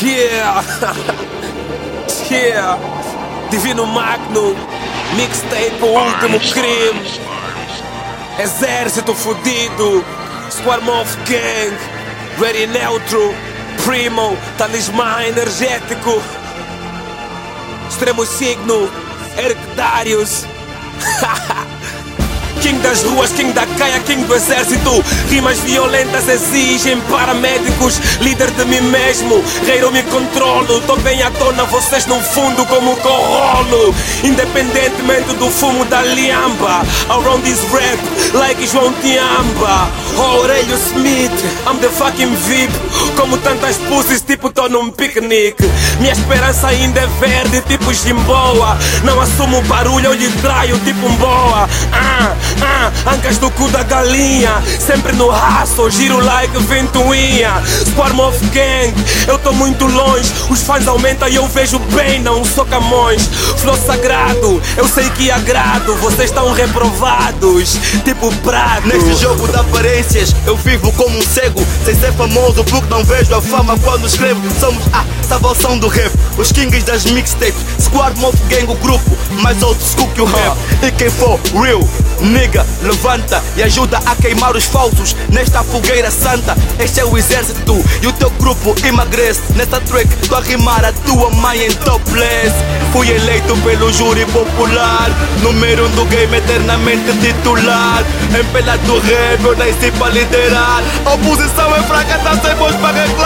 Yeah! yeah! Divino Magno, mixtape O Último Crime, Exército Fudido, Squarm of Gang, Ready Neutro, Primo, Talismã Energético, Extremo Signo, Eric Darius. King das ruas, King da caia, King do exército. Rimas violentas exigem paramédicos. Líder de mim mesmo, rei eu me controlo. Tô bem à tona, vocês no fundo como corrolo. Independentemente do fumo da liamba. Around this rap, like João Tiamba. Oh, Aurelio Smith, I'm the fucking VIP. Como tantas pussies, tipo tô num piquenique. Minha esperança ainda é verde, tipo Jimboa. Não assumo barulho, eu lhe traio, tipo um boa. Ah, ah, ancas do cu da galinha. Sempre no raço, giro like ventoinha. Swarm of gang, eu tô muito longe. Os fãs aumentam e eu vejo bem, não sou camões. Flow sagrado, eu sei que agrado. Vocês estão reprovados, tipo prato. Neste jogo de aparências, eu vivo como um cego. Sem ser famoso, porque não vejo a fama quando escrevo. Somos a salvação do rap, os kings das mixtapes. Squad Mob Gang, o grupo mais old school que o rap. E quem for real, nigga, levanta e ajuda a queimar os falsos nesta fogueira santa. Este é o exército e o teu grupo emagrece. Nesta track, tô a rimar a tua mãe em topless. Fui eleito pelo júri popular, número um do game eternamente titular. Em pela do rap, eu nasci pra liderar. A oposição é fraca, tá sem voz reclamar.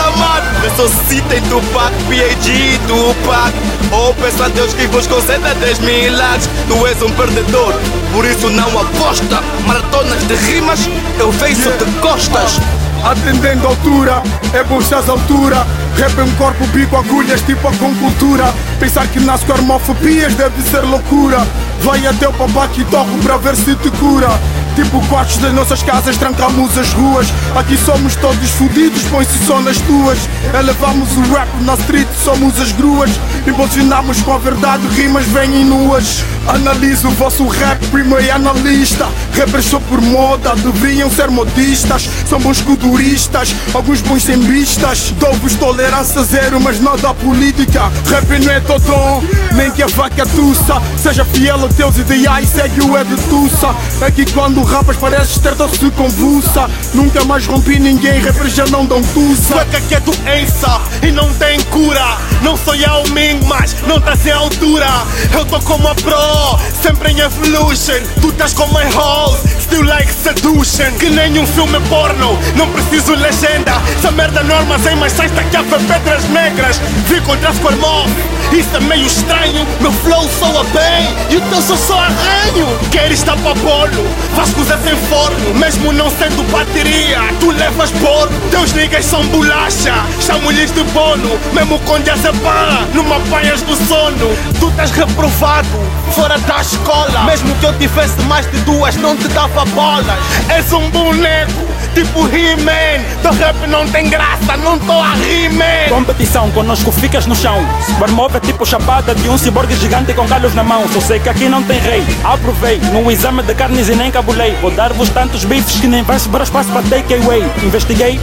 Ressuscitem Tupac, PAG, Tupac. Oh, peço a Deus que vos conceda 10 mil likes. Tu és um perdedor, por isso não aposta. Maratonas de rimas, eu venço de costas. Atendendo a altura, é bolsas altura. Rap é um corpo, bico, agulhas, tipo a com cultura. Pensar que nasce com armofobias deve ser loucura. Vai até o babaca e torro pra ver se te cura. Tipo quartos das nossas casas, trancamos as ruas. Aqui somos todos fodidos, põe-se só nas tuas. Elevamos o rap na street, somos as gruas. Impulsionamos com a verdade, rimas vêm nuas. Analiso o vosso rap, primo e analista. Rappers só por moda, deveriam ser modistas. São bons culturistas, alguns bons sem vistas. Dou-vos tolerância zero, mas nada política. Rap não é totó, nem que a vaca tussa. Seja fiel aos teus ideais, segue o é de tussa. É que quando rapas pareces ter se convulsa. Nunca mais rompi ninguém, rappers já não dão tussa. Cueca que é doença e não tem cura. Não sou Yao Ming, mas não tá sem altura. Eu tô como a pro, sempre em evolution. Tu estás como a house, still like seduction. Que nenhum filme porno, não preciso legenda. Essa merda normas em mais sexta que a pedras negras. Vi contra com irmão, isso é meio estranho. Meu flow soa bem e o teu só só arranho. Queres bolo, faz coisa sem forno. Mesmo não sendo bateria, tu levas porno. Teus niggas são bolacha, chamo-lhes de bono. Mesmo com diazepam, não me apanhas do sono. Tu estás reprovado, fora da escola. Mesmo que eu tivesse mais de duas, não te dava bolas. És um boneco, tipo He-Man. Teu rap não tem graça, não tô a rir-man. Competição, conosco ficas no chão. Supermove é tipo chapada de um ciborgue gigante com calhos na mão. Só sei que aqui não tem rei. Aprovei, no exame de carnes e nem cabulei. Vou dar-vos tantos bifes que nem vai sobrar espaço para takeaway. Investiguei.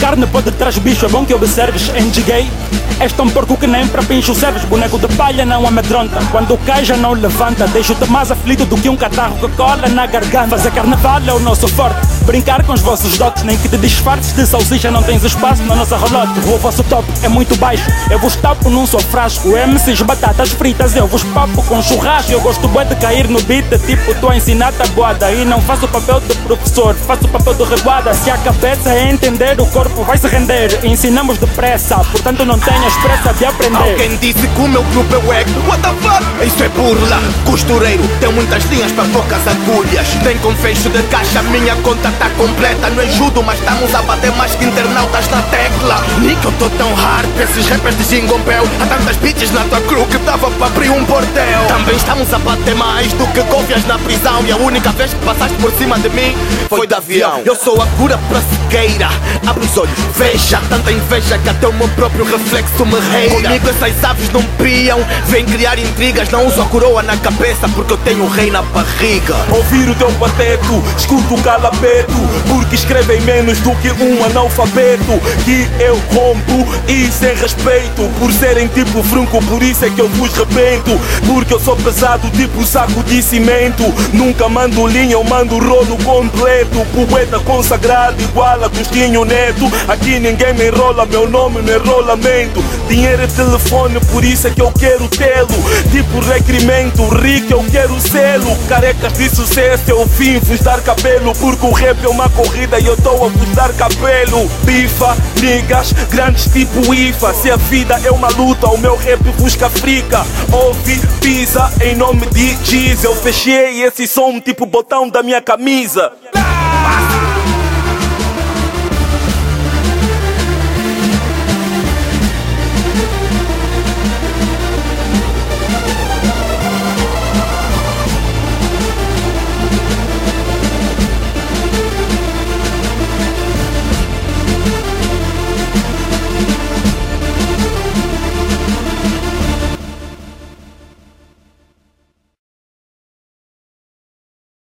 Carne pode trás bicho, é bom que observes. Engiguei. És tão porco que nem para pincho serves. Boneco de palha não amedronta. Quando cai já não levanta. Deixo-te mais aflito do que um catarro que cola na garganta. Fazer carnaval é o nosso forte. Brincar com os vossos dotes, nem que te disfarces de salsicha, não tens espaço na nossa rolote. O vosso top é muito baixo, eu vos tapo num só frasco. MCs, batatas fritas, eu vos papo com churrasco. Eu gosto bem de cair no beat, tipo tô a ensinar tabuada. E não faço o papel de professor, faço o papel de reguada. Se a cabeça é entender, o corpo vai se render. Ensinamos depressa, portanto não tenhas pressa de aprender. Alguém disse que o meu grupo é wack What the fuck? Isso é burla Costureiro tem muitas linhas para poucas agulhas Tem com fecho de caixa, minha conta tá completa Não é judo, mas estamos a bater mais que internautas na tecla. Nick, eu tô tão hard pra esses rappers de jingle bell Há tantas bitches na tua crew que dava para abrir um portel Também estamos a bater mais do que cópias na prisão. E a única vez que passaste por cima de mim foi de avião. Eu sou a cura pra cegueira, abre os olhos, veja tanta inveja que até o meu próprio reflexo me reira. Comigo essas aves não piam, vem criar intrigas, não uso a coroa na cabeça porque eu tenho o rei na barriga. Ouvir o teu pateto, escuto o Porque escrevem menos do que um analfabeto Que eu rompo e sem respeito Por serem tipo frunco, por isso é que eu vos rebento Porque eu sou pesado tipo saco de cimento Nunca mando linha, eu mando rolo completo Poeta consagrado igual a Agostinho Neto Aqui ninguém me enrola, meu nome no enrolamento Dinheiro é telefone, por isso é que eu quero tê-lo Tipo requerimento, rico eu quero selo Carecas de sucesso, eu vim vos dar cabelo Porque o rap é uma corrida e eu tô a vos dar cabelo. Bifa, niggas, grandes tipo IFA. Se a vida é uma luta, o meu rap busca frica. Ouve, pisa, em nome de Giz Eu fechei esse som tipo botão da minha camisa